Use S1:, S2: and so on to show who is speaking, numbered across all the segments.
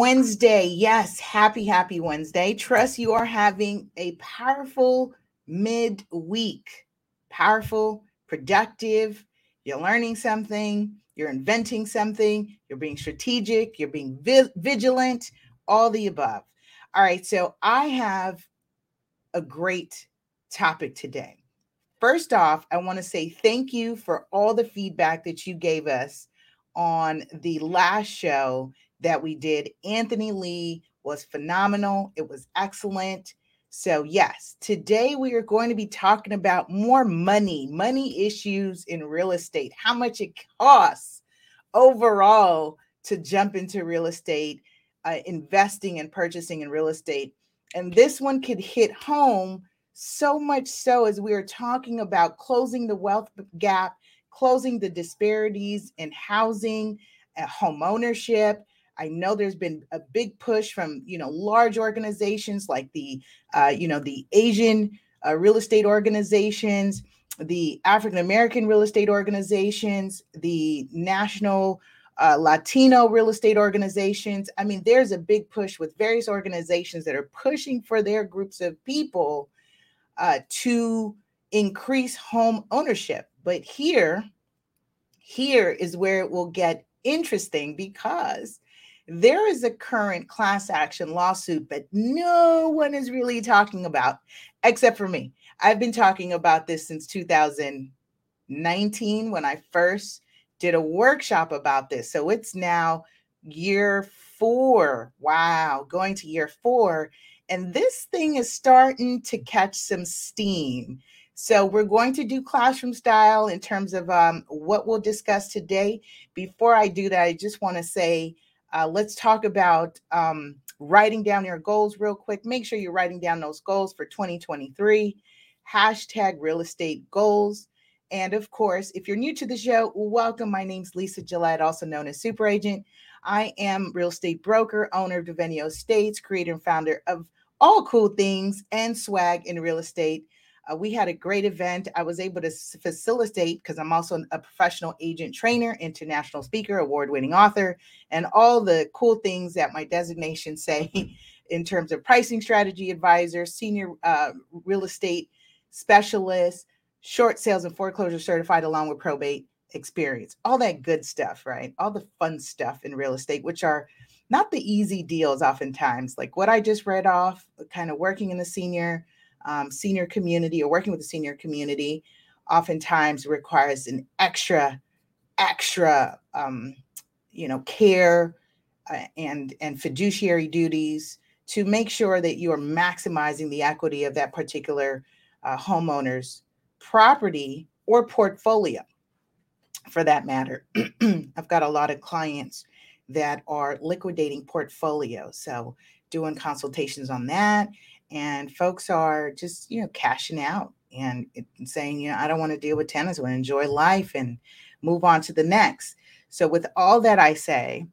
S1: Wednesday. Yes, happy, happy Wednesday. Trust you are having a powerful mid-week. Powerful, productive. You're learning something, you're inventing something, you're being strategic, you're being vi- vigilant, all the above. All right, so I have a great topic today. First off, I want to say thank you for all the feedback that you gave us on the last show that we did. Anthony Lee was phenomenal, it was excellent. So, yes, today we are going to be talking about more money, money issues in real estate, how much it costs overall to jump into real estate, uh, investing and purchasing in real estate. And this one could hit home so much so as we are talking about closing the wealth gap, closing the disparities in housing, uh, home ownership, I know there's been a big push from you know large organizations like the uh, you know the Asian uh, real estate organizations, the African American real estate organizations, the national uh, Latino real estate organizations. I mean, there's a big push with various organizations that are pushing for their groups of people uh, to increase home ownership. But here, here is where it will get interesting because there is a current class action lawsuit that no one is really talking about except for me. I've been talking about this since 2019 when I first did a workshop about this. So it's now year four. Wow, going to year four. And this thing is starting to catch some steam. So we're going to do classroom style in terms of um, what we'll discuss today. Before I do that, I just want to say, uh, let's talk about um, writing down your goals real quick. Make sure you're writing down those goals for 2023. Hashtag real estate goals. And of course, if you're new to the show, welcome. My name's Lisa Gillette, also known as Super Agent. I am real estate broker, owner of Devenio Estates, creator and founder of all cool things and swag in real estate. Uh, we had a great event. I was able to facilitate because I'm also a professional agent trainer, international speaker, award winning author, and all the cool things that my designations say in terms of pricing strategy advisor, senior uh, real estate specialist, short sales and foreclosure certified, along with probate experience. All that good stuff, right? All the fun stuff in real estate, which are not the easy deals oftentimes, like what I just read off, kind of working in the senior um, senior community or working with the senior community oftentimes requires an extra extra um, you know care uh, and and fiduciary duties to make sure that you are maximizing the equity of that particular uh, homeowner's property or portfolio for that matter. I've got a lot of clients that are liquidating portfolios so doing consultations on that and folks are just you know cashing out and saying you know i don't want to deal with tenants i want to enjoy life and move on to the next. So with all that i say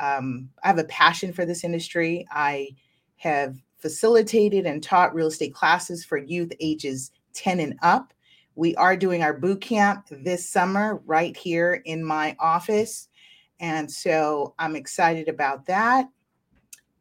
S1: um, i have a passion for this industry. I have facilitated and taught real estate classes for youth ages 10 and up. We are doing our boot camp this summer right here in my office and so i'm excited about that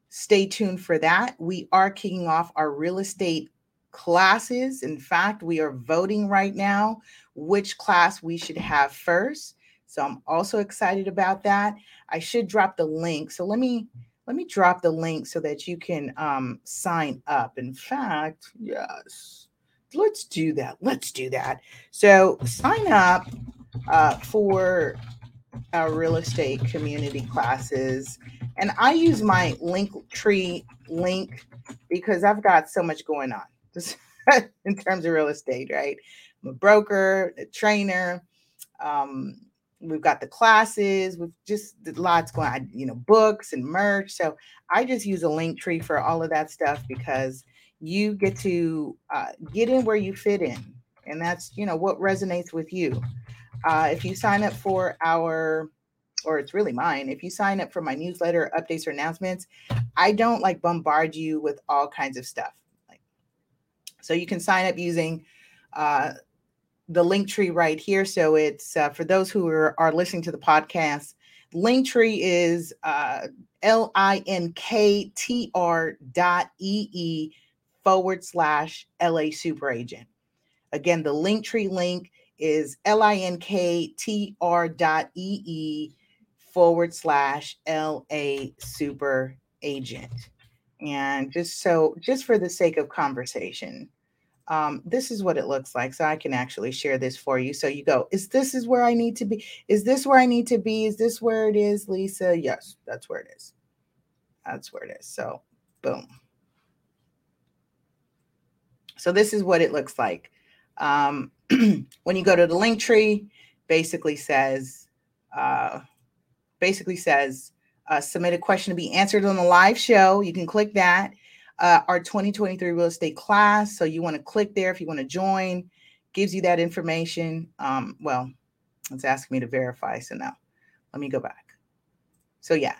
S1: Stay tuned for that. We are kicking off our real estate classes. In fact, we are voting right now which class we should have first. So I'm also excited about that. I should drop the link. So let me let me drop the link so that you can um, sign up. In fact, yes, let's do that. Let's do that. So sign up uh, for our real estate community classes. And I use my link tree link because I've got so much going on just in terms of real estate, right? I'm a broker, a trainer. Um, we've got the classes, we've just lots going on, you know, books and merch. So I just use a link tree for all of that stuff because you get to uh, get in where you fit in. And that's, you know, what resonates with you. Uh, if you sign up for our, or it's really mine, if you sign up for my newsletter, updates, or announcements, I don't like bombard you with all kinds of stuff. Like, so you can sign up using uh, the link tree right here. So it's uh, for those who are, are listening to the podcast, Linktree is uh, L I N K T R dot E E forward slash LA Super Agent. Again, the Linktree link is L I N K T R dot E E forward slash LA Super Agent. And just so, just for the sake of conversation, um, this is what it looks like. So I can actually share this for you. So you go, is this is where I need to be? Is this where I need to be? Is this where it is, Lisa? Yes, that's where it is. That's where it is. So boom. So this is what it looks like. Um, when you go to the link tree, basically says, uh, basically says, uh, submit a question to be answered on the live show. You can click that uh, our 2023 real estate class. So you want to click there if you want to join, gives you that information. Um, well, it's asking me to verify. So now let me go back. So yeah,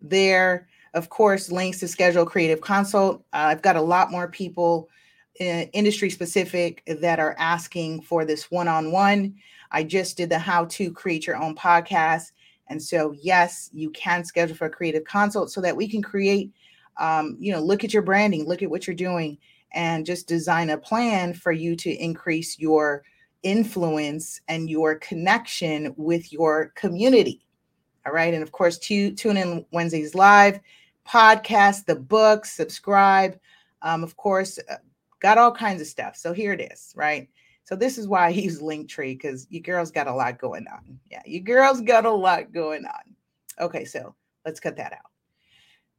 S1: there, of course, links to schedule creative consult. Uh, I've got a lot more people uh, industry specific that are asking for this one-on-one. I just did the how to create your own podcast. And so, yes, you can schedule for a creative consult so that we can create um, you know, look at your branding, look at what you're doing, and just design a plan for you to increase your influence and your connection with your community. All right. And of course, tune in Wednesdays live, podcast, the book, subscribe. Um, of course, uh, got all kinds of stuff. So here it is, right? So this is why I use Linktree because you girls got a lot going on. Yeah, you girls got a lot going on. Okay, so let's cut that out.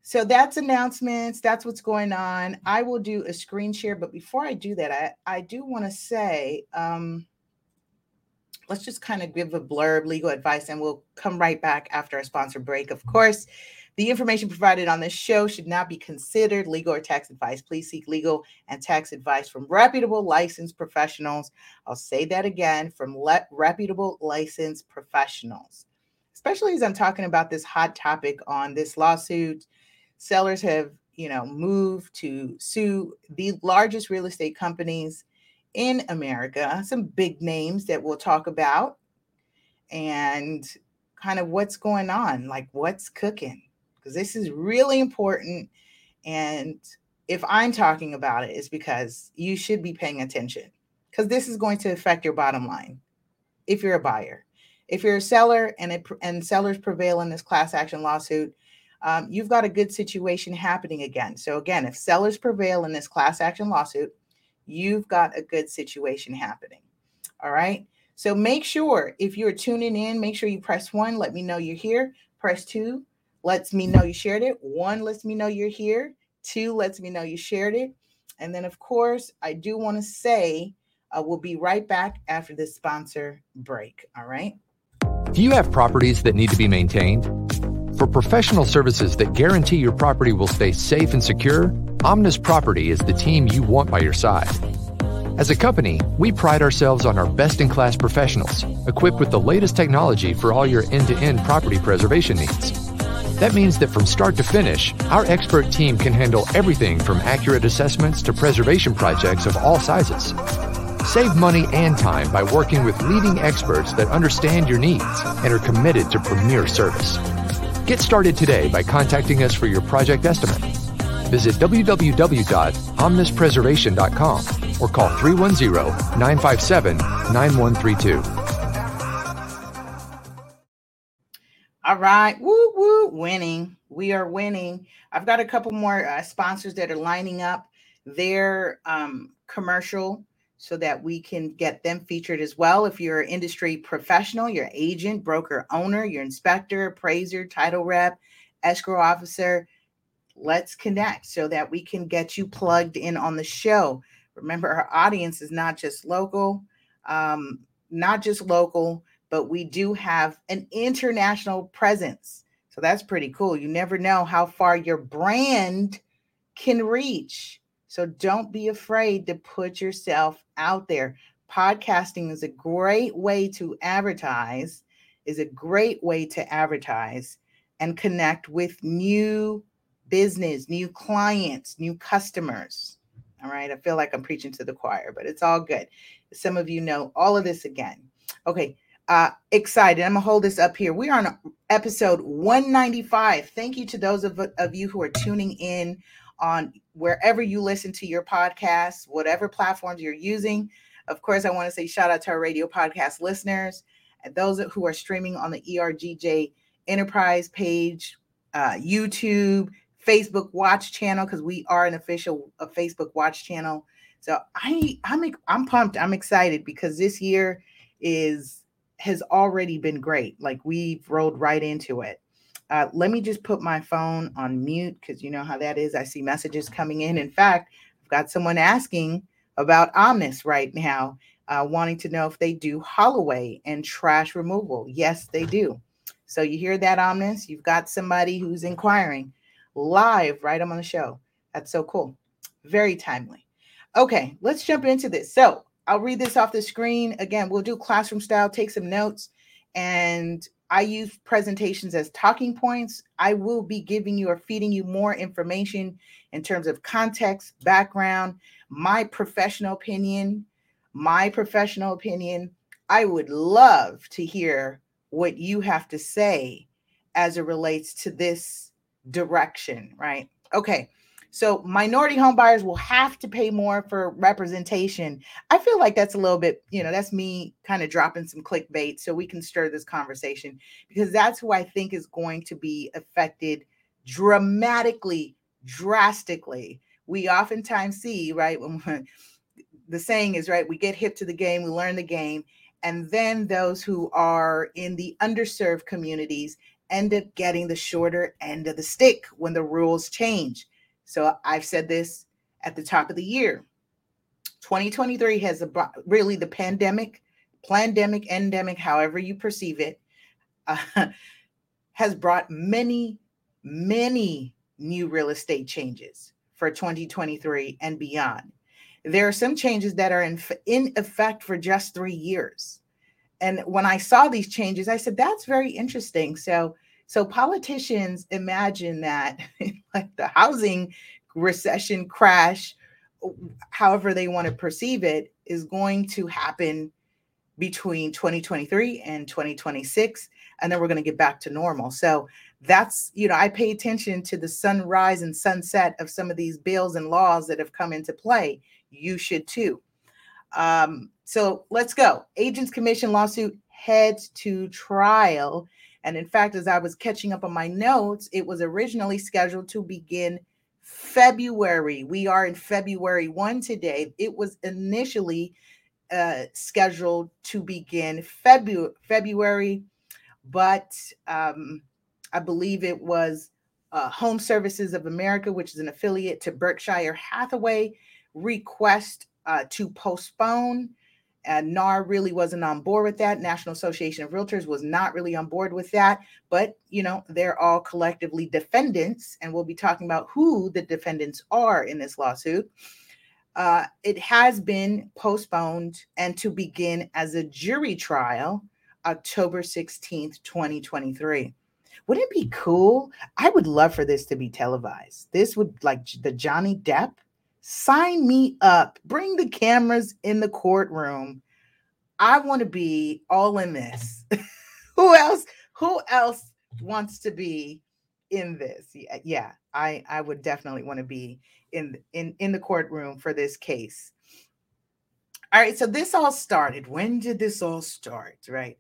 S1: So that's announcements. That's what's going on. I will do a screen share, but before I do that, I, I do want to say, um, let's just kind of give a blurb legal advice and we'll come right back after our sponsor break. Of course, the information provided on this show should not be considered legal or tax advice. Please seek legal and tax advice from reputable licensed professionals. I'll say that again from le- reputable licensed professionals, especially as I'm talking about this hot topic on this lawsuit sellers have you know moved to sue the largest real estate companies in america some big names that we'll talk about and kind of what's going on like what's cooking because this is really important and if i'm talking about it it's because you should be paying attention because this is going to affect your bottom line if you're a buyer if you're a seller and it and sellers prevail in this class action lawsuit um, you've got a good situation happening again. So, again, if sellers prevail in this class action lawsuit, you've got a good situation happening. All right. So, make sure if you're tuning in, make sure you press one, let me know you're here. Press two, lets me know you shared it. One lets me know you're here. Two lets me know you shared it. And then, of course, I do want to say uh, we'll be right back after this sponsor break. All right.
S2: Do you have properties that need to be maintained? For professional services that guarantee your property will stay safe and secure, Omnis Property is the team you want by your side. As a company, we pride ourselves on our best in class professionals, equipped with the latest technology for all your end to end property preservation needs. That means that from start to finish, our expert team can handle everything from accurate assessments to preservation projects of all sizes. Save money and time by working with leading experts that understand your needs and are committed to premier service. Get started today by contacting us for your project estimate. Visit www.omnispreservation.com or call 310-957-9132.
S1: All right, woo woo, winning. We are winning. I've got a couple more uh, sponsors that are lining up their um, commercial so that we can get them featured as well. If you're an industry professional, your agent, broker, owner, your inspector, appraiser, title rep, escrow officer, let's connect so that we can get you plugged in on the show. Remember, our audience is not just local, um, not just local, but we do have an international presence. So that's pretty cool. You never know how far your brand can reach. So don't be afraid to put yourself out there. Podcasting is a great way to advertise, is a great way to advertise and connect with new business, new clients, new customers. All right. I feel like I'm preaching to the choir, but it's all good. Some of you know all of this again. Okay. Uh, excited. I'm gonna hold this up here. We are on episode 195. Thank you to those of, of you who are tuning in on wherever you listen to your podcasts, whatever platforms you're using. Of course, I want to say shout out to our radio podcast listeners and those who are streaming on the ERGJ Enterprise page, uh, YouTube, Facebook Watch channel because we are an official Facebook Watch channel. So I I'm I'm pumped. I'm excited because this year is has already been great. Like we've rolled right into it. Uh, let me just put my phone on mute because you know how that is. I see messages coming in. In fact, I've got someone asking about Omnis right now, uh, wanting to know if they do Holloway and trash removal. Yes, they do. So you hear that, Omnis? You've got somebody who's inquiring live right on the show. That's so cool. Very timely. Okay, let's jump into this. So I'll read this off the screen. Again, we'll do classroom style, take some notes, and I use presentations as talking points. I will be giving you or feeding you more information in terms of context, background, my professional opinion, my professional opinion. I would love to hear what you have to say as it relates to this direction, right? Okay. So minority home buyers will have to pay more for representation. I feel like that's a little bit, you know, that's me kind of dropping some clickbait so we can stir this conversation because that's who I think is going to be affected dramatically, drastically. We oftentimes see, right, when the saying is right, we get hip to the game, we learn the game, and then those who are in the underserved communities end up getting the shorter end of the stick when the rules change so I've said this at the top of the year. 2023 has a, really the pandemic, pandemic, endemic, however you perceive it, uh, has brought many, many new real estate changes for 2023 and beyond. There are some changes that are in, in effect for just three years. And when I saw these changes, I said, that's very interesting. So so politicians imagine that like the housing recession crash, however they want to perceive it, is going to happen between 2023 and 2026 and then we're going to get back to normal. So that's you know i pay attention to the sunrise and sunset of some of these bills and laws that have come into play. You should too. Um, so let's go. Agents commission lawsuit heads to trial and in fact, as I was catching up on my notes, it was originally scheduled to begin February. We are in February 1 today. It was initially uh, scheduled to begin Febu- February, but um, I believe it was uh, Home Services of America, which is an affiliate to Berkshire Hathaway, request uh, to postpone and NAR really wasn't on board with that. National Association of Realtors was not really on board with that. But, you know, they're all collectively defendants, and we'll be talking about who the defendants are in this lawsuit. Uh, it has been postponed and to begin as a jury trial October 16th, 2023. Wouldn't it be cool? I would love for this to be televised. This would like the Johnny Depp Sign me up. Bring the cameras in the courtroom. I want to be all in this. who else? Who else wants to be in this? Yeah, uh, yeah, I I would definitely want to be in in in the courtroom for this case. All right, so this all started. When did this all start? Right.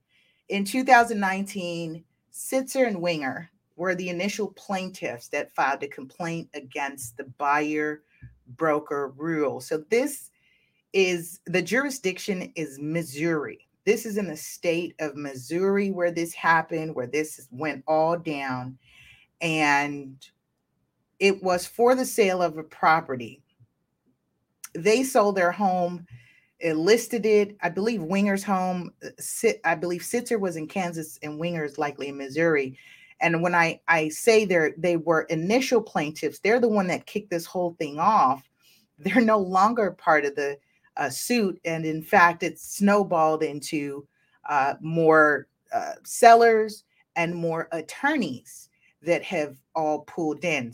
S1: In 2019, Sitzer and Winger were the initial plaintiffs that filed a complaint against the buyer broker rule. So this is the jurisdiction is Missouri. This is in the state of Missouri where this happened, where this went all down. And it was for the sale of a property. They sold their home, it listed it. I believe Winger's home, uh, I believe Sitzer was in Kansas and Winger's likely in Missouri. And when I, I say they're, they were initial plaintiffs, they're the one that kicked this whole thing off. They're no longer part of the uh, suit. And in fact, it's snowballed into uh, more uh, sellers and more attorneys that have all pulled in.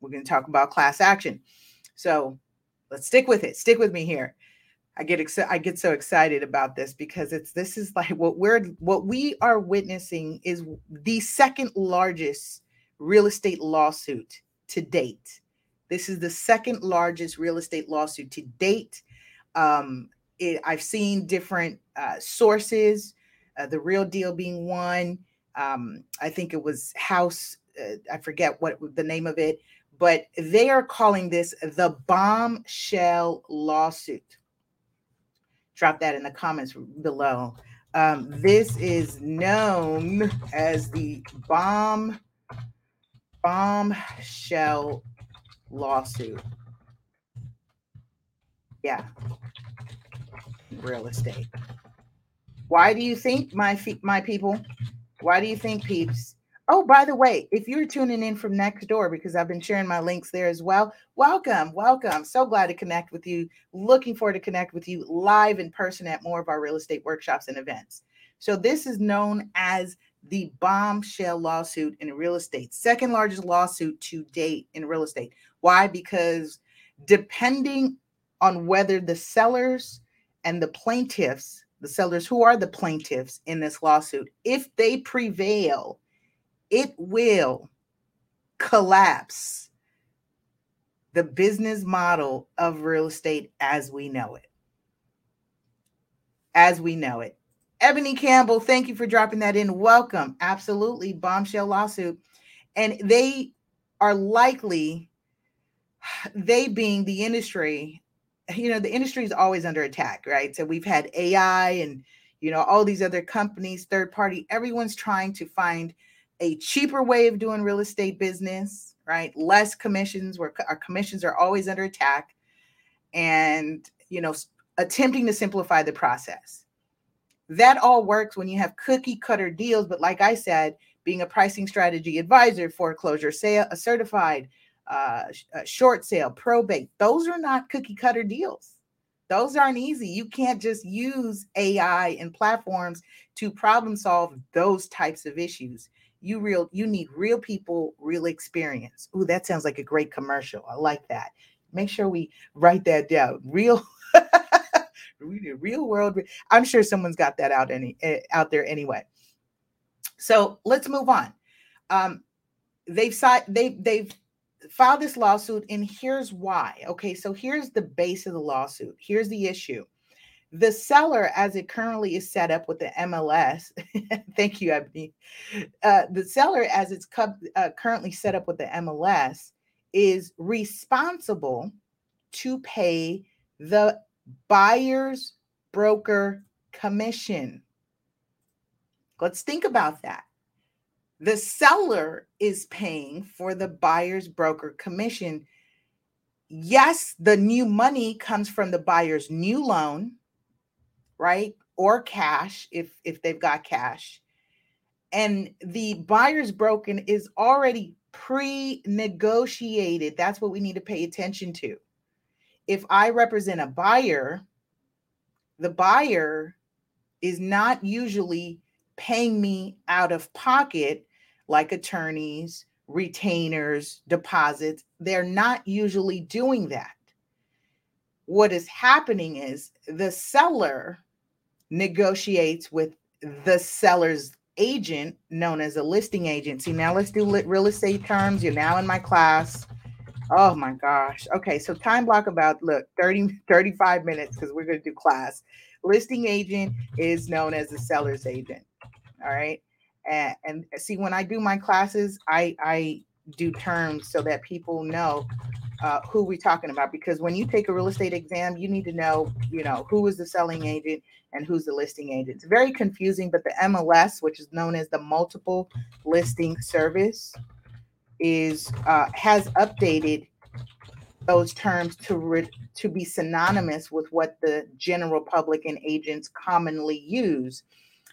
S1: We're going to talk about class action. So let's stick with it. Stick with me here. I get excited. I get so excited about this because it's this is like what we're what we are witnessing is the second largest real estate lawsuit to date. This is the second largest real estate lawsuit to date. Um, it, I've seen different uh, sources, uh, the real deal being one. Um, I think it was House. Uh, I forget what the name of it, but they are calling this the bombshell lawsuit drop that in the comments below. Um, this is known as the bomb bombshell lawsuit. Yeah, real estate. Why do you think my my people? Why do you think peeps Oh, by the way, if you're tuning in from next door, because I've been sharing my links there as well, welcome, welcome. So glad to connect with you. Looking forward to connect with you live in person at more of our real estate workshops and events. So, this is known as the bombshell lawsuit in real estate, second largest lawsuit to date in real estate. Why? Because depending on whether the sellers and the plaintiffs, the sellers who are the plaintiffs in this lawsuit, if they prevail, it will collapse the business model of real estate as we know it. As we know it. Ebony Campbell, thank you for dropping that in. Welcome. Absolutely. Bombshell lawsuit. And they are likely, they being the industry, you know, the industry is always under attack, right? So we've had AI and, you know, all these other companies, third party, everyone's trying to find a cheaper way of doing real estate business, right? Less commissions, where our commissions are always under attack, and you know, attempting to simplify the process. That all works when you have cookie cutter deals, but like I said, being a pricing strategy advisor, foreclosure sale, a certified uh, a short sale, probate, those are not cookie cutter deals. Those aren't easy. You can't just use AI and platforms to problem solve those types of issues you real you need real people real experience. Ooh, that sounds like a great commercial. I like that. Make sure we write that down. Real real world i'm sure someone's got that out any eh, out there anyway. So let's move on. Um they've they they've filed this lawsuit and here's why. Okay so here's the base of the lawsuit. Here's the issue the seller, as it currently is set up with the MLS, thank you, Ebony. Uh, the seller, as it's cu- uh, currently set up with the MLS, is responsible to pay the buyer's broker commission. Let's think about that. The seller is paying for the buyer's broker commission. Yes, the new money comes from the buyer's new loan right? Or cash if if they've got cash. And the buyer's broken is already pre-negotiated. That's what we need to pay attention to. If I represent a buyer, the buyer is not usually paying me out of pocket like attorneys, retainers, deposits. They're not usually doing that. What is happening is the seller negotiates with the seller's agent, known as a listing agency. Now let's do real estate terms. You're now in my class. Oh my gosh. Okay, so time block about look 30 35 minutes because we're going to do class. Listing agent is known as the seller's agent. All right. And, and see when I do my classes, I I do terms so that people know uh, who we're talking about because when you take a real estate exam, you need to know, you know, who is the selling agent and who's the listing agent. It's very confusing, but the MLS, which is known as the multiple listing service, is uh, has updated those terms to re- to be synonymous with what the general public and agents commonly use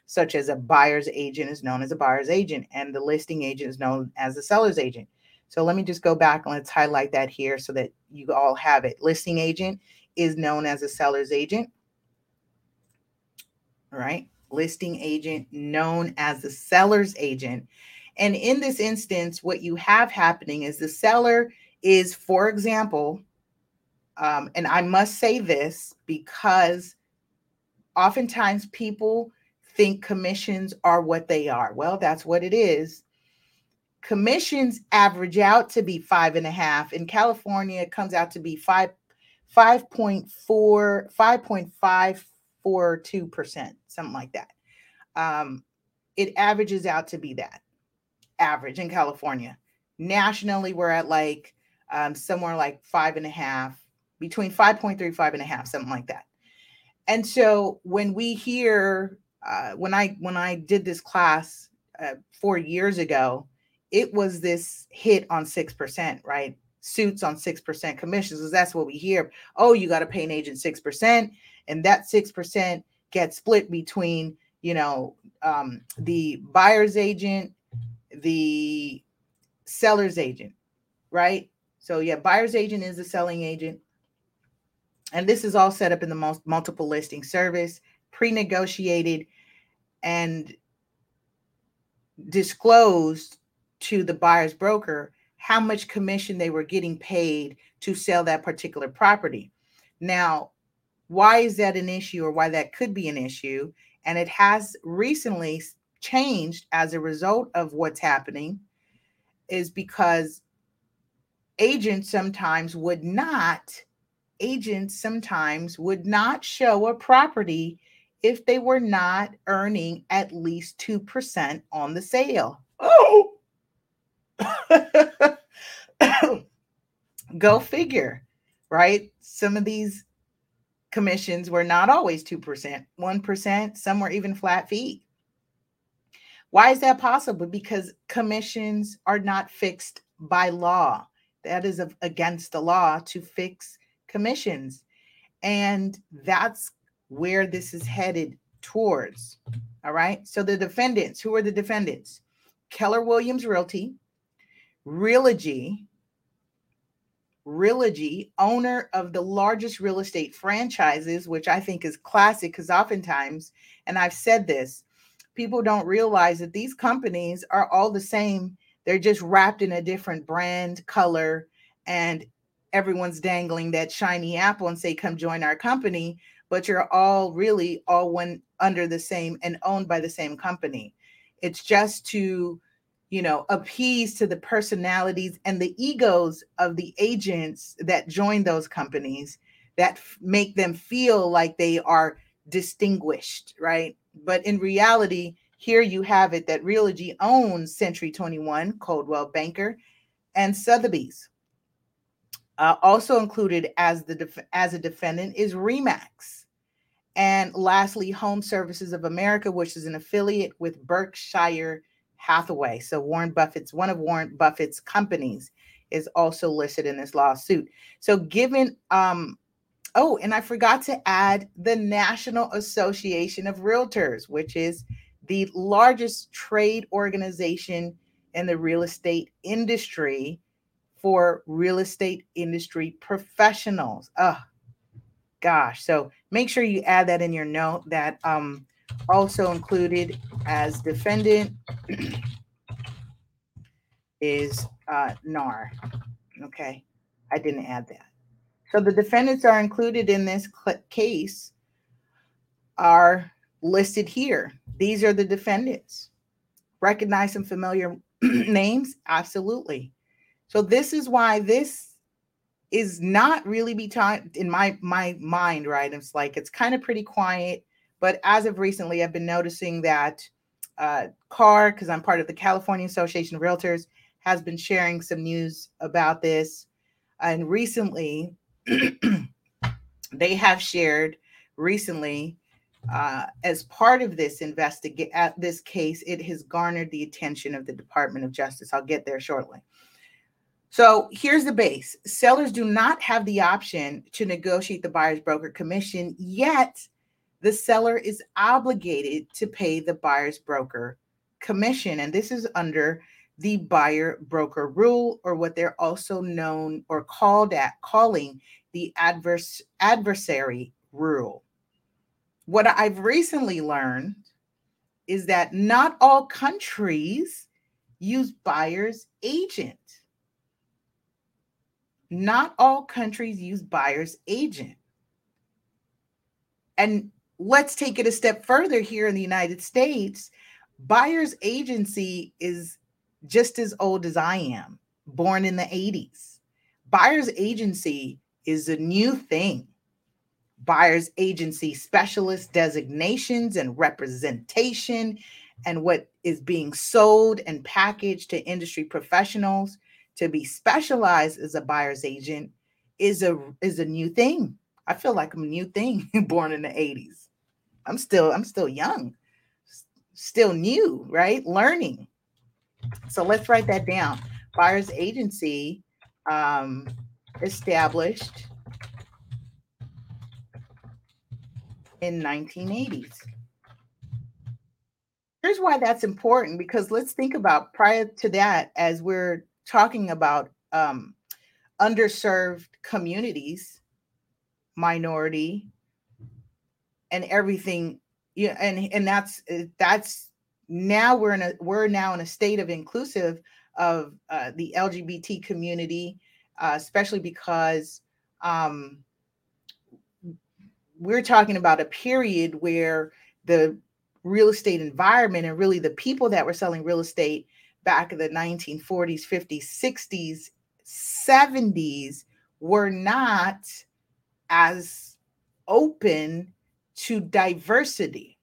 S1: such as a buyer's agent is known as a buyer's agent and the listing agent is known as the seller's agent so let me just go back and let's highlight that here so that you all have it. Listing agent is known as a seller's agent. All right. Listing agent known as the seller's agent. And in this instance, what you have happening is the seller is, for example, Um, and I must say this because oftentimes people think commissions are what they are. Well, that's what it is. Commissions average out to be five and a half. In California, it comes out to be five, 5.4, 5.542%, something like that. Um, it averages out to be that average in California. Nationally, we're at like um, somewhere like five and a half, between 5.3, five and a half, something like that. And so when we hear, uh, when I when I did this class uh, four years ago, it was this hit on six percent, right? Suits on six percent commissions, because that's what we hear. Oh, you got to pay an agent six percent, and that six percent gets split between you know um, the buyer's agent, the seller's agent, right? So yeah, buyer's agent is the selling agent. And this is all set up in the most multiple listing service, pre-negotiated and disclosed to the buyer's broker how much commission they were getting paid to sell that particular property. Now, why is that an issue or why that could be an issue? And it has recently changed as a result of what's happening is because agents sometimes would not agents sometimes would not show a property if they were not earning at least 2% on the sale. Oh. Go figure, right? Some of these commissions were not always 2%, 1%, some were even flat fee. Why is that possible? Because commissions are not fixed by law. That is against the law to fix commissions. And that's where this is headed towards. All right. So the defendants, who are the defendants? Keller Williams Realty, Realogy, Realogy, owner of the largest real estate franchises, which I think is classic because oftentimes, and I've said this, people don't realize that these companies are all the same. They're just wrapped in a different brand, color, and everyone's dangling that shiny apple and say, come join our company. But you're all really all one under the same and owned by the same company. It's just to you know, appease to the personalities and the egos of the agents that join those companies that f- make them feel like they are distinguished, right? But in reality, here you have it that Realogy owns Century 21, Coldwell Banker, and Sotheby's. Uh, also included as the def- as a defendant is Remax, and lastly, Home Services of America, which is an affiliate with Berkshire Hathaway. So Warren Buffett's one of Warren Buffett's companies is also listed in this lawsuit. So given um oh, and I forgot to add the National Association of Realtors, which is the largest trade organization in the real estate industry for real estate industry professionals. Oh, gosh. So make sure you add that in your note that um also included as defendant is uh, NAR. Okay, I didn't add that. So the defendants are included in this case are listed here. These are the defendants. Recognize some familiar names? Absolutely. So this is why this is not really be time in my my mind, right? It's like it's kind of pretty quiet. But as of recently, I've been noticing that uh, CAR, because I'm part of the California Association of Realtors, has been sharing some news about this. And recently, they have shared recently uh, as part of this investigate at this case, it has garnered the attention of the Department of Justice. I'll get there shortly. So here's the base: sellers do not have the option to negotiate the buyer's broker commission, yet the seller is obligated to pay the buyer's broker commission. And this is under the buyer broker rule, or what they're also known or called at calling the adverse adversary rule. What I've recently learned is that not all countries use buyer's agent. not all countries use buyer's agent. And let's take it a step further here in the United States. Buyer's agency is just as old as I am, born in the 80s. Buyer's agency is a new thing. Buyer's agency specialist designations and representation and what is being sold and packaged to industry professionals to be specialized as a buyer's agent is a is a new thing. I feel like I'm a new thing born in the 80s. I'm still I'm still young. Still new, right? Learning. So let's write that down. Buyer's agency um, established in 1980s. Here's why that's important because let's think about prior to that as we're talking about um, underserved communities, minority, and everything. Yeah, and and that's uh, that's now we're in a we're now in a state of inclusive of uh, the LGBT community, uh, especially because um, we're talking about a period where the real estate environment and really the people that were selling real estate back in the 1940s, 50s, 60s, 70s were not as open to diversity.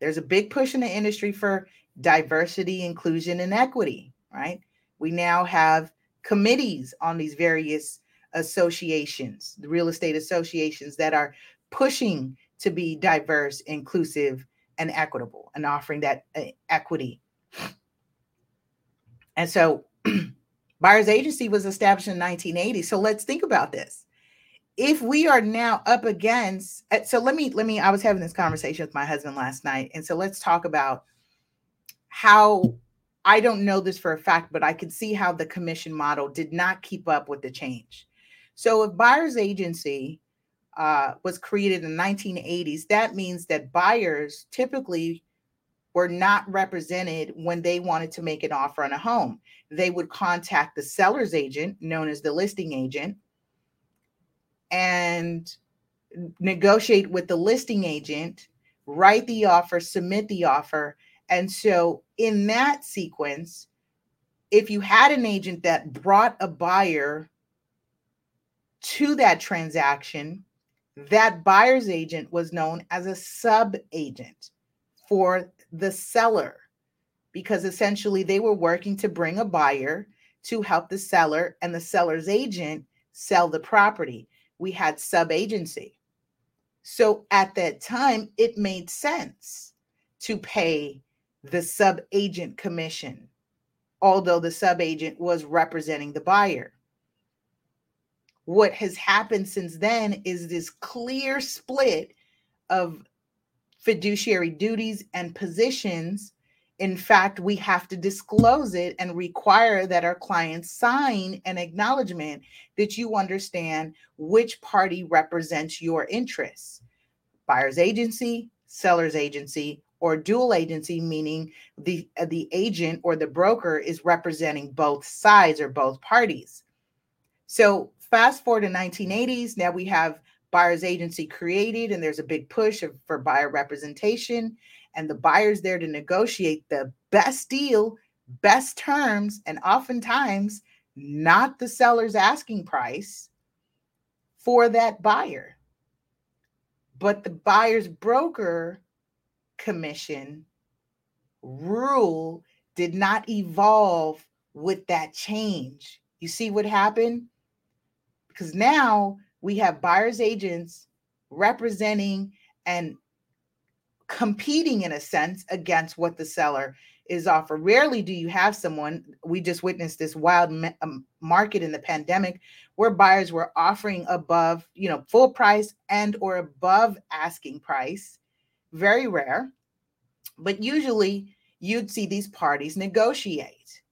S1: There's a big push in the industry for diversity, inclusion, and equity, right? We now have committees on these various associations, the real estate associations that are pushing to be diverse, inclusive, and equitable and offering that uh, equity. And so buyer's agency was established in 1980. So let's think about this. If we are now up against uh, so let me let me I was having this conversation with my husband last night and so let's talk about how I don't know this for a fact but I can see how the commission model did not keep up with the change. So if buyer's agency uh, was created in the 1980s, that means that buyers typically were not represented when they wanted to make an offer on a home. They would contact the seller's agent, known as the listing agent, and negotiate with the listing agent, write the offer, submit the offer. And so, in that sequence, if you had an agent that brought a buyer to that transaction, that buyer's agent was known as a sub agent for the seller because essentially they were working to bring a buyer to help the seller and the seller's agent sell the property. We had sub agency. So at that time, it made sense to pay the sub agent commission, although the sub agent was representing the buyer what has happened since then is this clear split of fiduciary duties and positions. In fact, we have to disclose it and require that our clients sign an acknowledgement that you understand which party represents your interests buyer's agency, seller's agency, or dual agency, meaning the, uh, the agent or the broker is representing both sides or both parties. So fast forward to 1980s, now we have buyer's agency created and there's a big push for buyer representation and the buyer's there to negotiate the best deal, best terms, and oftentimes not the seller's asking price for that buyer. But the buyer's broker commission rule did not evolve with that change. You see what happened? because now we have buyer's agents representing and competing in a sense against what the seller is offered. Rarely do you have someone, we just witnessed this wild um, market in the pandemic where buyers were offering above, you know, full price and or above asking price. Very rare. But usually you'd see these parties negotiate.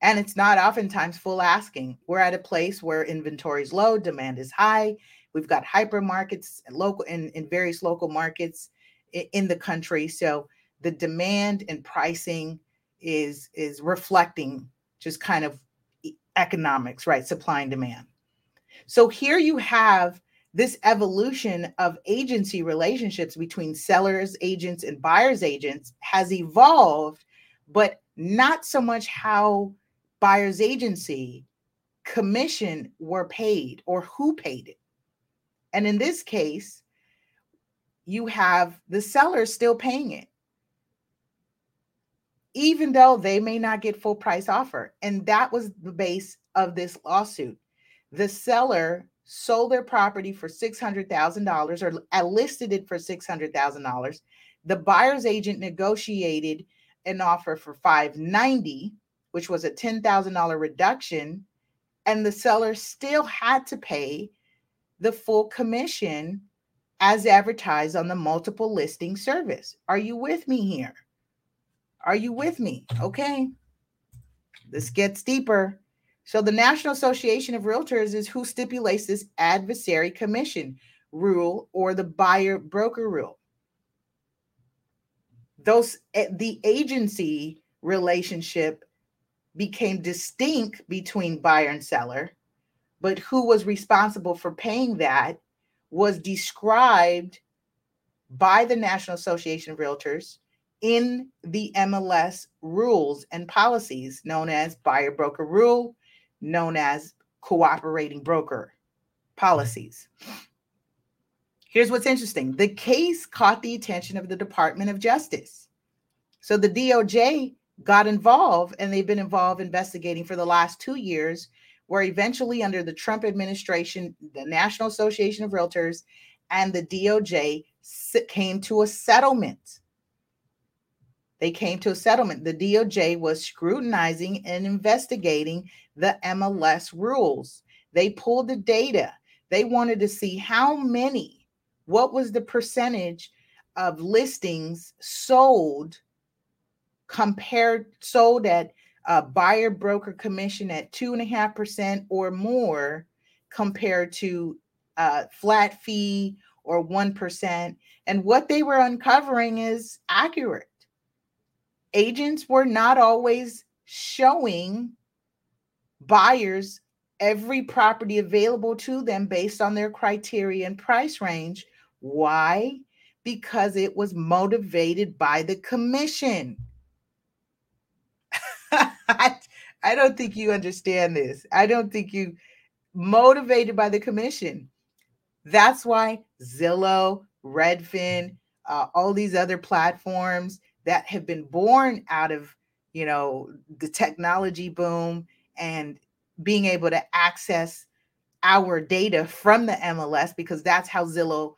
S1: And it's not oftentimes full asking. We're at a place where inventory is low, demand is high. We've got hypermarkets and local in, in various local markets in, the country. So the demand and pricing is is reflecting just kind of economics, right? Supply and demand. So here you have this evolution of agency relationships between sellers agents and buyers agents has evolved, but not so much how buyers agency commission were paid or who paid it. And in this case, you have the seller still paying it, even though they may not get full price offer. And that was the base of this lawsuit. The seller sold their property for $600,000 or uh, listed it for $600,000. The buyer's agent negotiated an offer for 590, which was a $10,000 reduction, and the seller still had to pay the full commission as advertised on the multiple listing service. Are you with me here? Are you with me? Okay. This gets deeper. So, the National Association of Realtors is who stipulates this adversary commission rule or the buyer broker rule. Those eh, the agency relationship became distinct between buyer and seller, but who was responsible for paying that was described by the National Association of Realtors in the MLS rules and policies known as buyer broker rule, known as cooperating broker policies. Here's what's interesting the case caught the attention of the Department of Justice. So the DOJ got involved and they've been involved investigating for the last two years where eventually under the Trump administration, the National Association of Realtors and the DOJ came to a settlement. They came to a settlement. The DOJ was scrutinizing and investigating the MLS rules. They pulled the data. They wanted to see how many, what was the percentage of listings sold compared sold at a buyer broker commission at two and a half percent or more compared to a flat fee or one percent. And what they were uncovering is accurate. Agents were not always showing buyers every property available to them based on their criteria and price range. Why? Because it was motivated by the commission. I, don't think you understand this. I don't think you motivated by the commission. That's why Zillow, Redfin, uh, all these other platforms that have been born out of you know the technology boom and being able to access our data from the MLS because that's how Zillow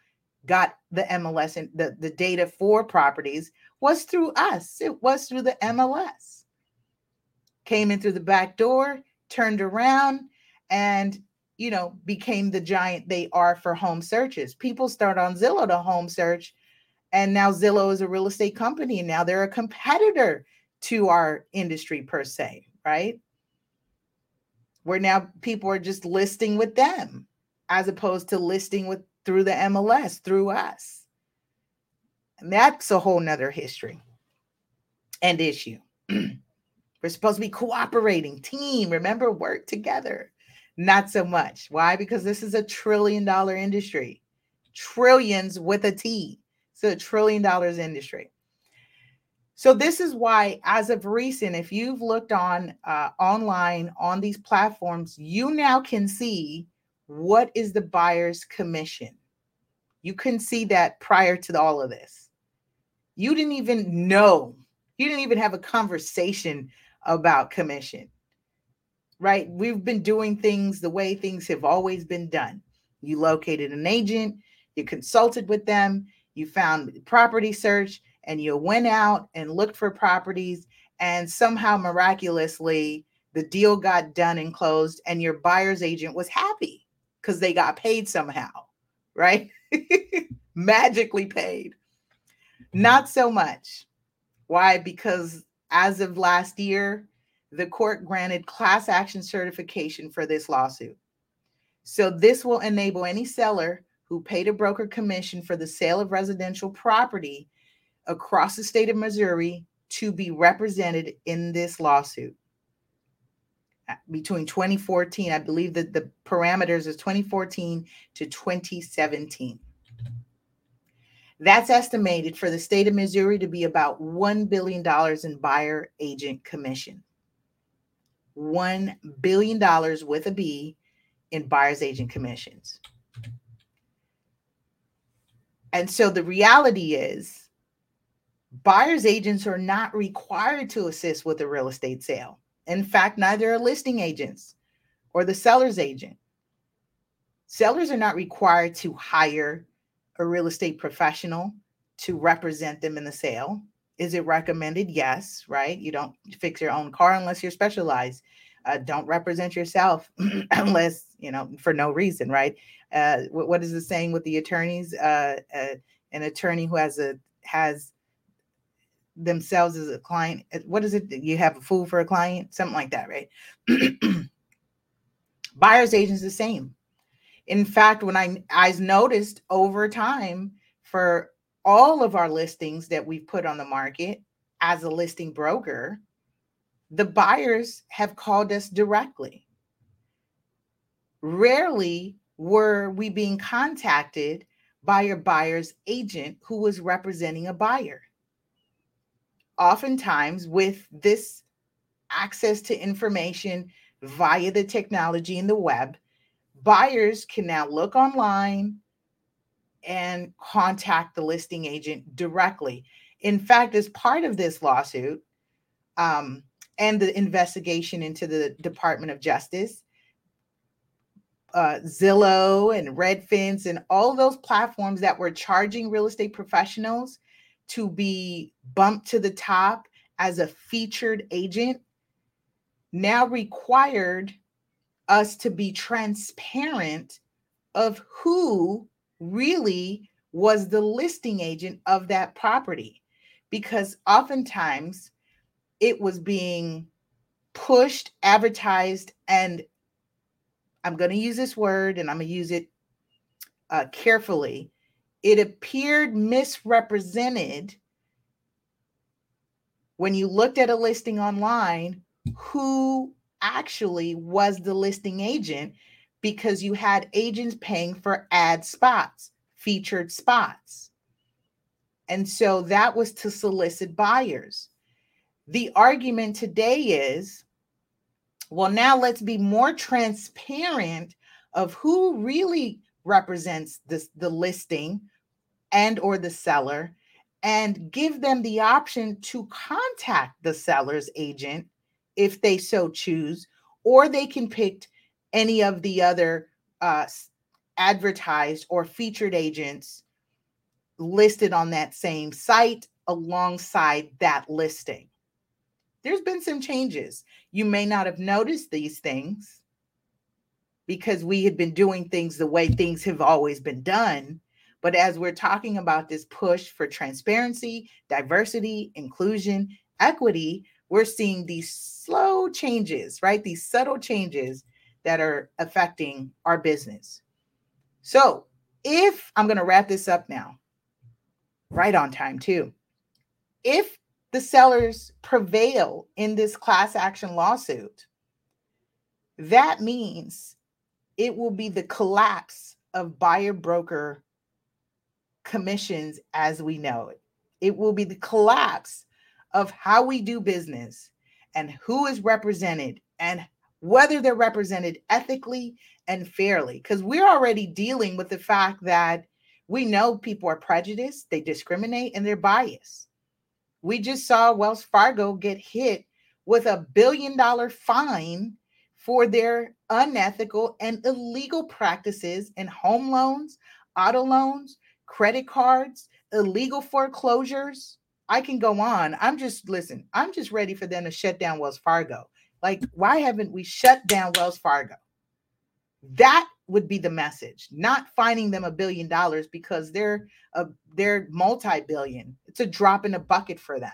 S1: got the MLS and the, the data for properties was through us. It was through the MLS came in through the back door, turned around, and you know, became the giant they are for home searches. People start on Zillow to home search, and now Zillow is a real estate company, and now they're a competitor to our industry per se, right? Where now people are just listing with them as opposed to listing with through the MLS, through us. And that's a whole nother history and issue. We're supposed to be cooperating, team, remember, work together. Not so much. Why? Because this is a trillion dollar industry, trillions with a T. So, a trillion dollars industry. So, this is why, as of recent, if you've looked on uh, online on these platforms, you now can see what is the buyer's commission. You couldn't see that prior to all of this. You didn't even know. You didn't even have a conversation about commission, right? We've been doing things the way things have always been done. You located an agent, you consulted with them, you found property search, and you went out and looked for properties, and somehow miraculously, the deal got done and closed, and your buyer's agent was happy because they got paid somehow, right? Magically paid. Not so much. Why? Because as of last year, the court granted class action certification for this lawsuit. So, this will enable any seller who paid a broker commission for the sale of residential property across the state of Missouri to be represented in this lawsuit. uh, between 2014, I believe that the parameters is 2014 to 2017. That's estimated for the state of Missouri to be about $1 billion in buyer agent commission. $1 billion with a B in buyer's agent commissions. And so the reality is, buyer's agents are not required to assist with a real estate sale. In fact, neither are listing agents or the seller's agent. Sellers are not required to hire a real estate professional to represent them in the sale. Is it recommended? Yes, right? You don't fix your own car unless you're specialized. Uh, don't represent yourself unless, you know, for no reason, right? Uh, what, is the saying with the attorneys? Uh, uh, an attorney who has a has themselves as a client. Uh, what is it? You have a fool for a client, something like that, right? Buyer's agents the same. In fact, when I I noticed over time for all of our listings that we've put on the market as a listing broker, the buyers have called us directly. Rarely were we being contacted by a buyer's agent who was representing a buyer. Oftentimes, with this access to information via the technology and the web, buyers can now look online and contact the listing agent directly. In fact, as part of this lawsuit um, and the investigation into the Department of Justice, uh, Zillow and Redfin and all those platforms that were charging real estate professionals to be bumped to the top as a featured agent now required us to be transparent of who really was the listing agent of that property because oftentimes it was being pushed, advertised, and I'm going to use this word and I'm going to use it uh, carefully. It appeared misrepresented when you looked at a listing online who actually was the listing agent because you had agents paying for ad spots, featured spots. And so that was to solicit buyers. The argument today is well, now let's be more transparent of who really represents this, the listing and or the seller and give them the option to contact the seller's agent if they so choose, or they can pick any of the other uh, advertised or featured agents listed on that same site alongside that listing. There's been some changes. You may not have noticed these things because we had been doing things the way things have always been done. But as we're talking about this push for transparency, diversity, inclusion, equity, we're seeing these slow changes, right? These subtle changes that are affecting our business. So, if I'm going to wrap this up now, right on time too. If the sellers prevail in this class action lawsuit, that means it will be the collapse of buyer broker commissions as we know it. It will be the collapse of how we do business and who is represented and whether they're represented ethically and fairly. Because we're already dealing with the fact that we know people are prejudiced, they discriminate, and they're biased. We just saw Wells Fargo get hit with a billion dollar fine for their unethical and illegal practices in home loans, auto loans, credit cards, illegal foreclosures. I can go on. I'm just listen, I'm just ready for them to shut down Wells Fargo. Like, why haven't we shut down Wells Fargo? That would be the message, not finding them a billion dollars because they're a they're multi-billion. It's a drop in a bucket for them.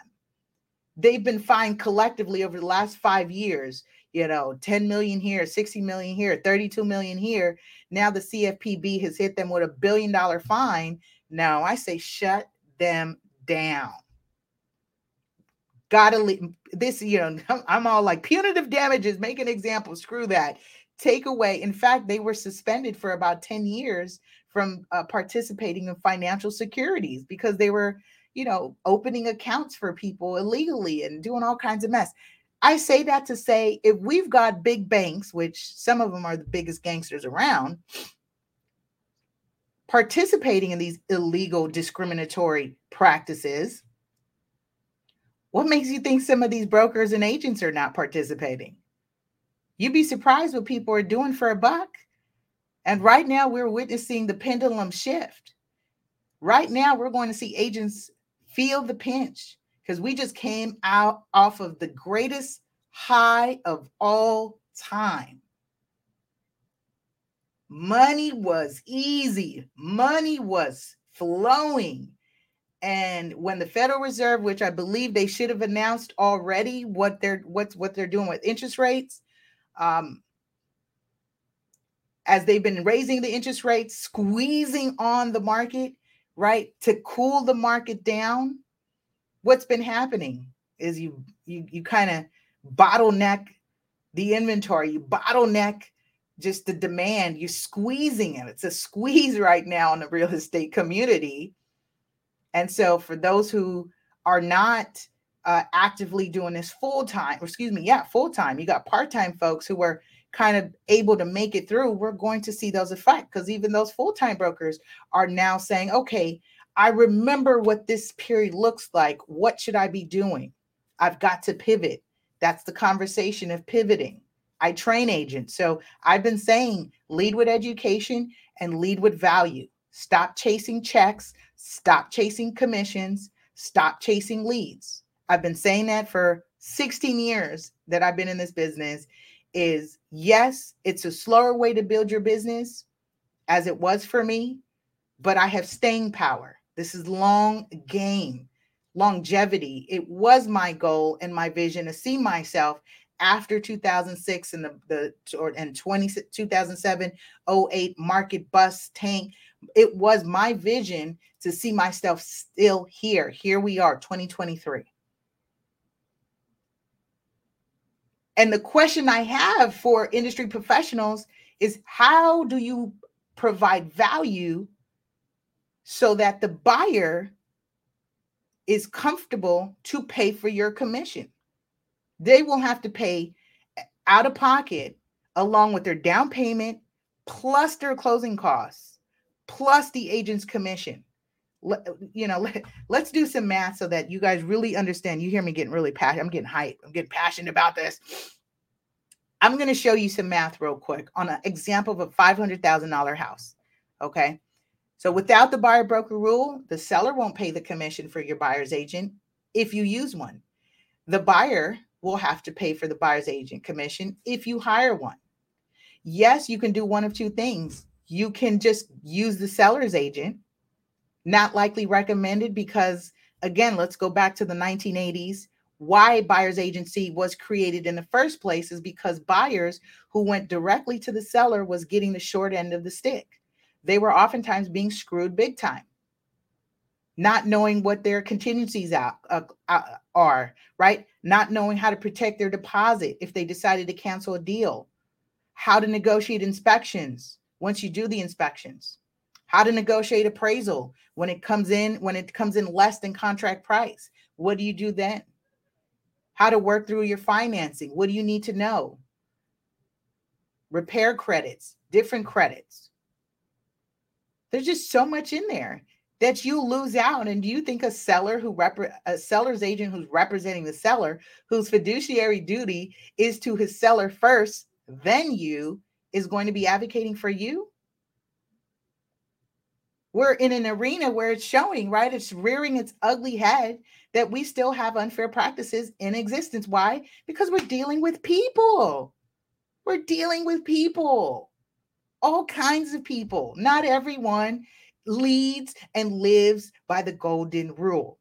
S1: They've been fined collectively over the last five years, you know, 10 million here, 60 million here, 32 million here. Now the CFPB has hit them with a billion dollar fine. Now I say shut them down Gotta this, you know, I'm all like punitive damages, make an example, screw that. Take away. In fact, they were suspended for about 10 years from uh, participating in financial securities because they were, you know, opening accounts for people illegally and doing all kinds of mess. I say that to say if we've got big banks, which some of them are the biggest gangsters around, participating in these illegal discriminatory practices, what makes you think some of these brokers and agents are not participating? You'd be surprised what people are doing for a buck. And right now, we're witnessing the pendulum shift. Right now, we're going to see agents feel the pinch because we just came out off of the greatest high of all time. Money was easy, money was flowing. And when the Federal Reserve, which I believe they should have announced already what they're what's what they're doing with interest rates, um, as they've been raising the interest rates, squeezing on the market, right, to cool the market down, what's been happening is you you you kind of bottleneck the inventory, you bottleneck just the demand, you're squeezing it. It's a squeeze right now in the real estate community. And so for those who are not uh, actively doing this full time, excuse me, yeah, full time, you got part time folks who are kind of able to make it through, we're going to see those effects because even those full time brokers are now saying, okay, I remember what this period looks like. What should I be doing? I've got to pivot. That's the conversation of pivoting. I train agents. So I've been saying lead with education and lead with value. Stop chasing checks, stop chasing commissions, stop chasing leads. I've been saying that for 16 years that I've been in this business is yes, it's a slower way to build your business as it was for me, but I have staying power. This is long game, longevity. It was my goal and my vision to see myself after 2006 and the, the or, and 20, 2007 08 market bust tank it was my vision to see myself still here here we are 2023 and the question i have for industry professionals is how do you provide value so that the buyer is comfortable to pay for your commission. They will have to pay out of pocket along with their down payment plus their closing costs plus the agent's commission. Let, you know, let, let's do some math so that you guys really understand. You hear me getting really passionate. I'm getting hype. I'm getting passionate about this. I'm going to show you some math real quick on an example of a $500,000 house. Okay. So without the buyer broker rule, the seller won't pay the commission for your buyer's agent if you use one. The buyer will have to pay for the buyer's agent commission if you hire one. Yes, you can do one of two things. You can just use the seller's agent, not likely recommended because, again, let's go back to the 1980s. Why buyer's agency was created in the first place is because buyers who went directly to the seller was getting the short end of the stick they were oftentimes being screwed big time not knowing what their contingencies out, uh, uh, are, right? Not knowing how to protect their deposit if they decided to cancel a deal, how to negotiate inspections once you do the inspections, how to negotiate appraisal when it comes in when it comes in less than contract price. What do you do then? How to work through your financing? What do you need to know? Repair credits, different credits there's just so much in there that you lose out. And do you think a seller who rep- a seller's agent who's representing the seller, whose fiduciary duty is to his seller first, then you, is going to be advocating for you? We're in an arena where it's showing, right? It's rearing its ugly head that we still have unfair practices in existence. Why? Because we're dealing with people. We're dealing with people all kinds of people. Not everyone leads and lives by the golden rule.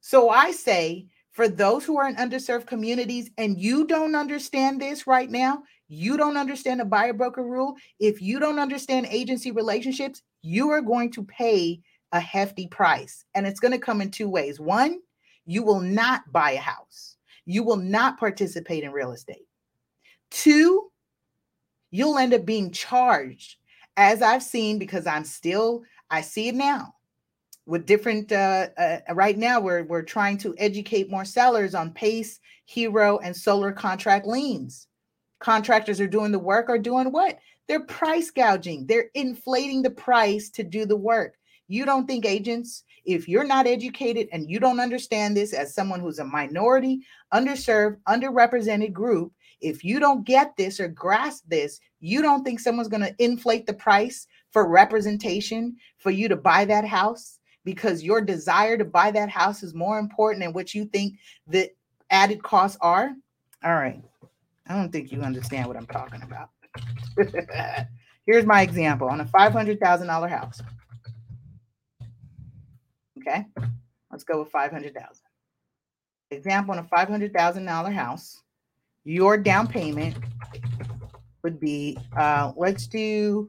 S1: So I say, for those who are in underserved communities and you don't understand this right now, you don't understand the buyer broker rule, if you don't understand agency relationships, you are going to pay a hefty price. And it's going to come in two ways. One, you will not buy a house. You will not participate in real estate. Two, you'll end up being charged, as I've seen, because I'm still, I see it now with different, uh, uh, right now, we're, we're trying to educate more sellers on PACE, HERO, and solar contract liens. Contractors are doing the work or doing what? They're price gouging. They're inflating the price to do the work. You don't think agents, if you're not educated and you don't understand this as someone who's a minority, underserved, underrepresented group, if you don't get this or grasp this, you don't think someone's going to inflate the price for representation for you to buy that house because your desire to buy that house is more important than what you think the added costs are? All right. I don't think you understand what I'm talking about. Here's my example on a $500,000 house. Okay, let's go with 500,000. Example on a $500,000 house, your down payment would be, uh, let's do,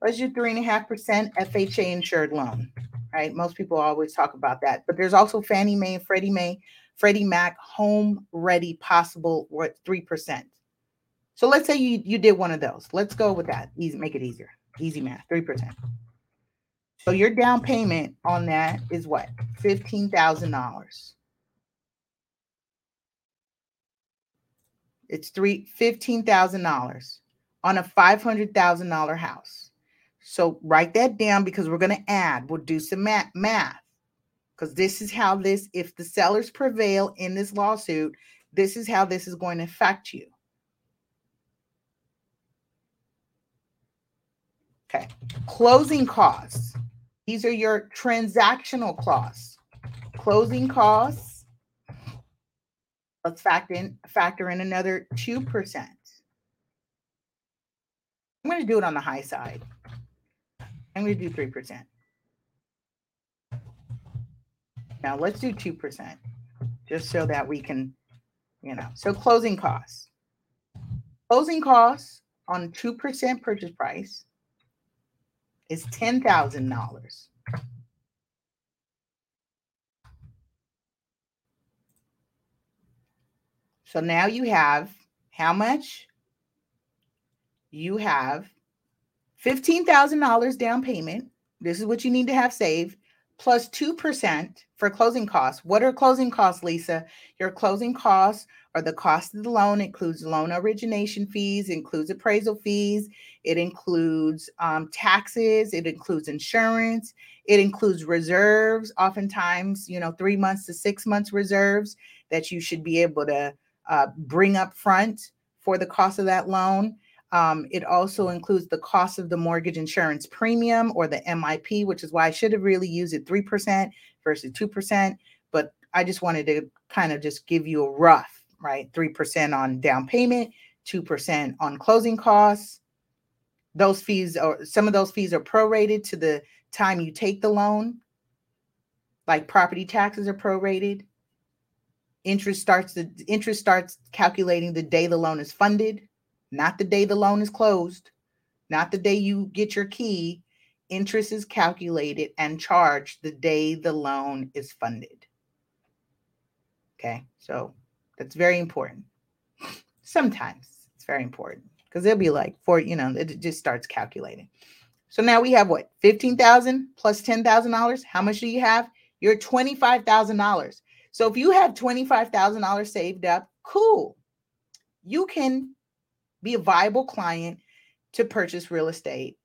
S1: let's do three and a half percent FHA insured loan, right? Most people always talk about that, but there's also Fannie Mae Freddie Mae, Freddie Mac home ready possible, what, 3%. So let's say you, you did one of those. Let's go with that. Easy, make it easier. Easy math, 3%. So your down payment on that is what? $15,000. It's three $15,000 on a $500,000 house. So write that down because we're going to add, we'll do some math because this is how this, if the sellers prevail in this lawsuit, this is how this is going to affect you. Okay. Closing costs. These are your transactional costs. Closing costs. Let's factor in factor in another 2%. I'm going to do it on the high side. I'm going to do 3%. Now let's do 2% just so that we can, you know. So closing costs. Closing costs on 2% purchase price is $10,000. So now you have how much? You have $15,000 down payment. This is what you need to have saved plus 2% for closing costs. What are closing costs, Lisa? Your closing costs are the cost of the loan, it includes loan origination fees, includes appraisal fees, it includes um, taxes, it includes insurance, it includes reserves, oftentimes, you know, three months to six months reserves that you should be able to uh, bring up front for the cost of that loan. Um, it also includes the cost of the mortgage insurance premium or the MIP, which is why I should have really used it 3% versus 2%. But I just wanted to kind of just give you a rough, right? 3% on down payment, 2% on closing costs. Those fees or some of those fees are prorated to the time you take the loan. Like property taxes are prorated. Interest starts the interest starts calculating the day the loan is funded not the day the loan is closed, not the day you get your key. Interest is calculated and charged the day the loan is funded. Okay, so that's very important. Sometimes it's very important because they'll be like, for you know, it just starts calculating. So now we have what 15,000 plus $10,000. How much do you have? You're $25,000. So if you have $25,000 saved up, cool. You can be a viable client to purchase real estate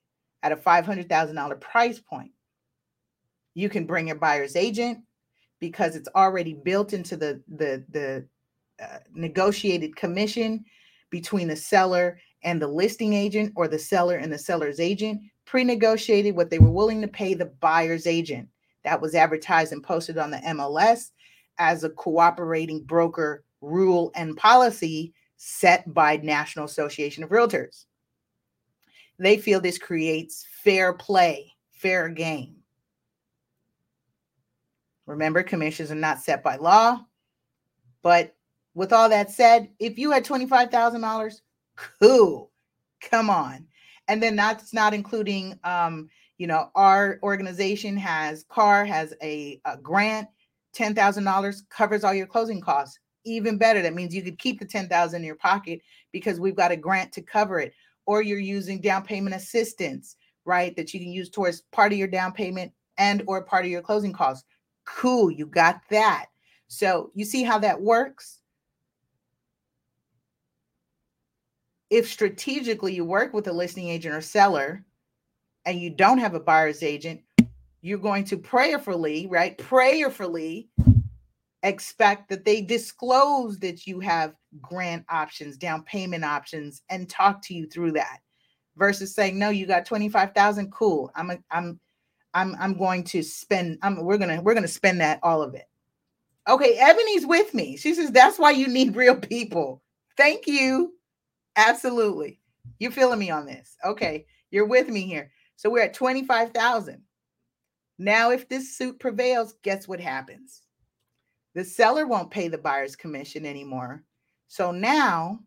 S1: at a $500,000 price point. You can bring your buyer's agent because it's already built into the the the uh, negotiated commission between the seller and the listing agent or the seller and the seller's agent pre-negotiated what they were willing to pay the buyer's agent that was advertised and posted on the MLS as a cooperating broker rule and policy set by National Association of Realtors. They feel this creates fair play, fair game. Remember, commissions are not set by law. But with all that said, if you had $25,000, cool. Come on. And then that's not including, um, you know, our organization has, CAR has a, a grant $10,000 covers all your closing costs. Even better. That means you could keep the 10,000 in your pocket because we've got a grant to cover it. Or you're using down payment assistance, right? That you can use towards part of your down payment and or part of your closing costs. Cool, you got that. So you see how that works? If strategically you work with a listing agent or seller and you don't have a buyer's agent, you're going to prayerfully, right? Prayerfully expect that they disclose that you have grant options, down payment options, and talk to you through that versus saying, no, you got 25,000. Cool. I'm, a, I'm, I'm, I'm going to spend, I'm, we're going to, we're going to spend that, all of it. Okay. Ebony's with me. She says, that's why you need real people. Thank you. Absolutely. You're feeling me on this. Okay. You're with me here. So we're at 25,000. Now, if this suit prevails, guess what happens? The seller won't pay the buyer's commission anymore. So now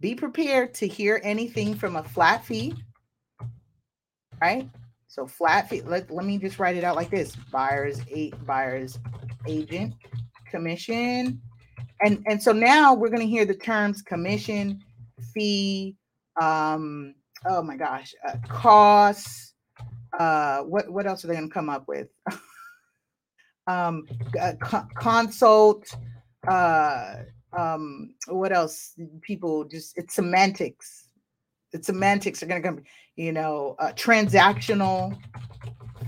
S1: be prepared to hear anything from a flat fee, right? So flat fee, let, let me just write it out like this buyer's eight buyer's agent commission. And and so now we're going to hear the terms commission, fee, um, oh my gosh, uh, costs, uh, what what else are they going to come up with? um, uh, co- consult. Uh, um, what else? People just it's semantics. It's semantics are going to come. You know, uh, transactional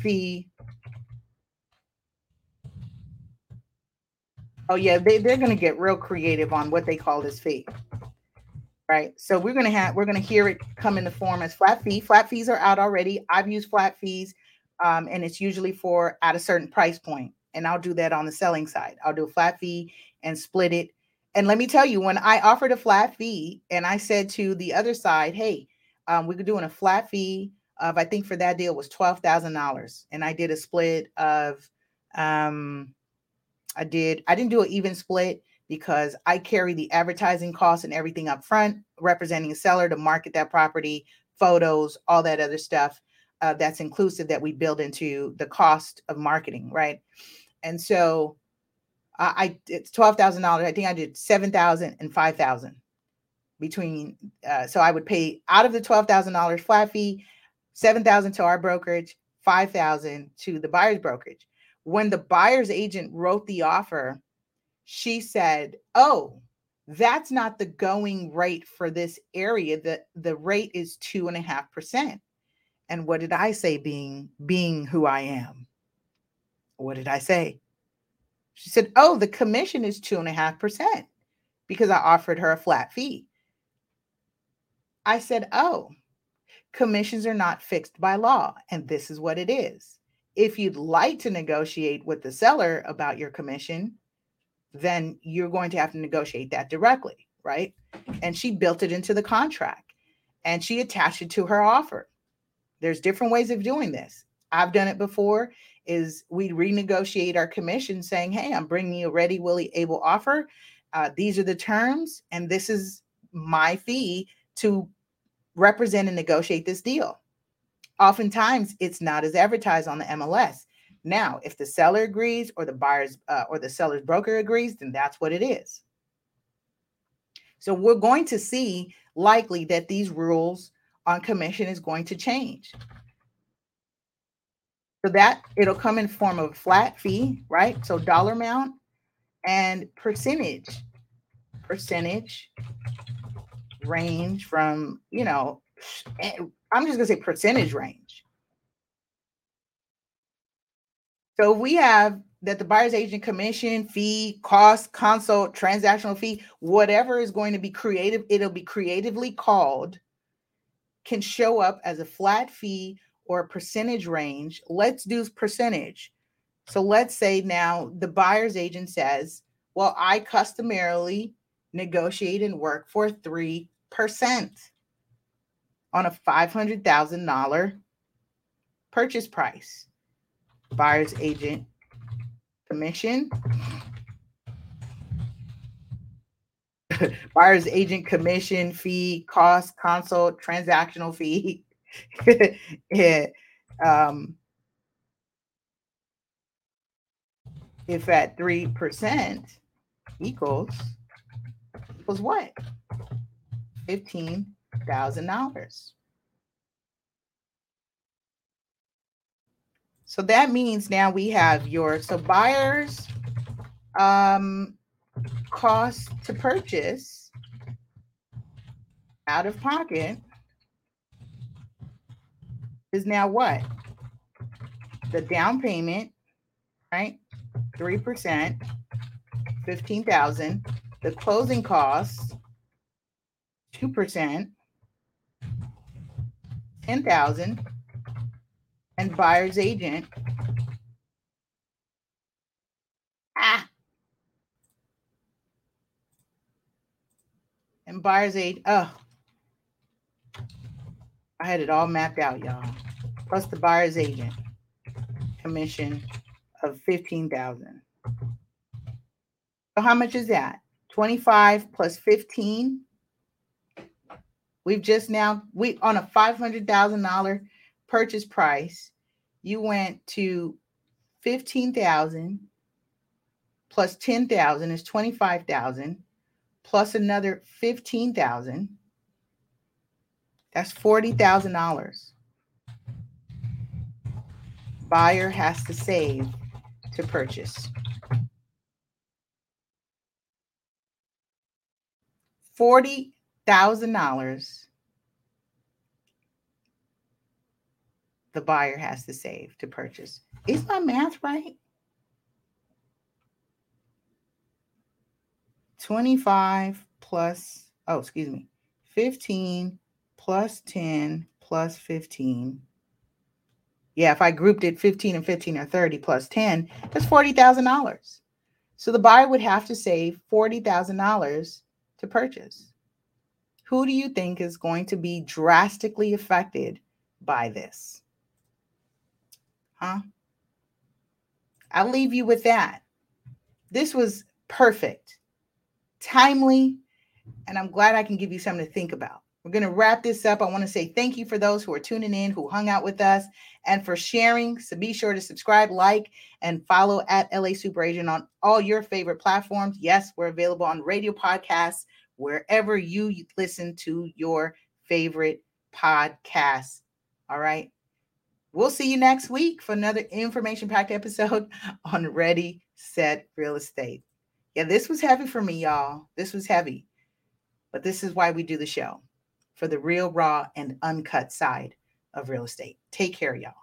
S1: fee. Oh yeah, they, they're going to get real creative on what they call this fee right? So we're gonna have we're gonna hear it come in the form as flat fee. Flat fees are out already. I've used flat fees, um, and it's usually for at a certain price point. And I'll do that on the selling side. I'll do a flat fee and split it. And let me tell you, when I offered a flat fee, and I said to the other side, "Hey, um, we could do a flat fee of I think for that deal was twelve thousand dollars, and I did a split of, um, I did I didn't do an even split because I carry the advertising costs and everything up front, representing a seller to market that property, photos, all that other stuff uh, that's inclusive that we build into the cost of marketing, right? And so I it's twelve thousand dollars. I think I did seven thousand and five thousand between. Uh, so I would pay out of the twelve thousand dollars flat fee, seven thousand to our brokerage, five thousand to the buyer's brokerage. When the buyer's agent wrote the offer, she said, Oh, that's not the going rate for this area. The, the rate is two and a half percent. And what did I say being being who I am? What did I say? She said, Oh, the commission is two and a half percent because I offered her a flat fee. I said, Oh, commissions are not fixed by law, and this is what it is. If you'd like to negotiate with the seller about your commission, then you're going to have to negotiate that directly, right? And she built it into the contract and she attached it to her offer. There's different ways of doing this. I've done it before is we renegotiate our commission saying, "Hey, I'm bringing you a ready, willy, able offer. Uh, these are the terms and this is my fee to represent and negotiate this deal." Oftentimes, it's not as advertised on the MLS. Now, if the seller agrees or the buyer's uh, or the seller's broker agrees, then that's what it is. So we're going to see likely that these rules on commission is going to change. So that it'll come in form of flat fee, right? So dollar amount and percentage. Percentage range from, you know, eh, I'm just gonna say percentage range. So we have that the buyer's agent commission fee, cost, consult, transactional fee, whatever is going to be creative, it'll be creatively called, can show up as a flat fee or a percentage range. Let's do percentage. So let's say now the buyer's agent says, well, I customarily negotiate and work for 3% on a $500,000 purchase price buyer's agent commission. buyer's agent commission fee, cost, consult, transactional fee. yeah. um, if at 3% equals equals what? $15,000. So that means now we have your so buyers um cost to purchase out of pocket is now what? The down payment, right? 3%, 15,000. The closing costs, 2%, 10,000 and buyer's agent. Ah. And buyer's agent. Oh. I had it all mapped out, y'all. Plus the buyer's agent commission of 15,000. So how much is that? 25 plus 15. We've just now we on a $500,000 purchase price, you went to 15,000 plus 10,000 is 25,000 plus another 15,000. That's $40,000. Buyer has to save to purchase. $40,000 the buyer has to save to purchase. Is my math right? 25 plus, oh, excuse me, 15 plus 10 plus 15. Yeah, if I grouped it 15 and 15 or 30 plus 10, that's $40,000. So the buyer would have to save $40,000 to purchase. Who do you think is going to be drastically affected by this? Huh? I'll leave you with that. This was perfect, timely, and I'm glad I can give you something to think about. We're going to wrap this up. I want to say thank you for those who are tuning in, who hung out with us, and for sharing. So be sure to subscribe, like, and follow at LA Super Agent on all your favorite platforms. Yes, we're available on radio podcasts, wherever you listen to your favorite podcasts. All right. We'll see you next week for another information packed episode on Ready, Set Real Estate. Yeah, this was heavy for me, y'all. This was heavy, but this is why we do the show for the real, raw, and uncut side of real estate. Take care, y'all.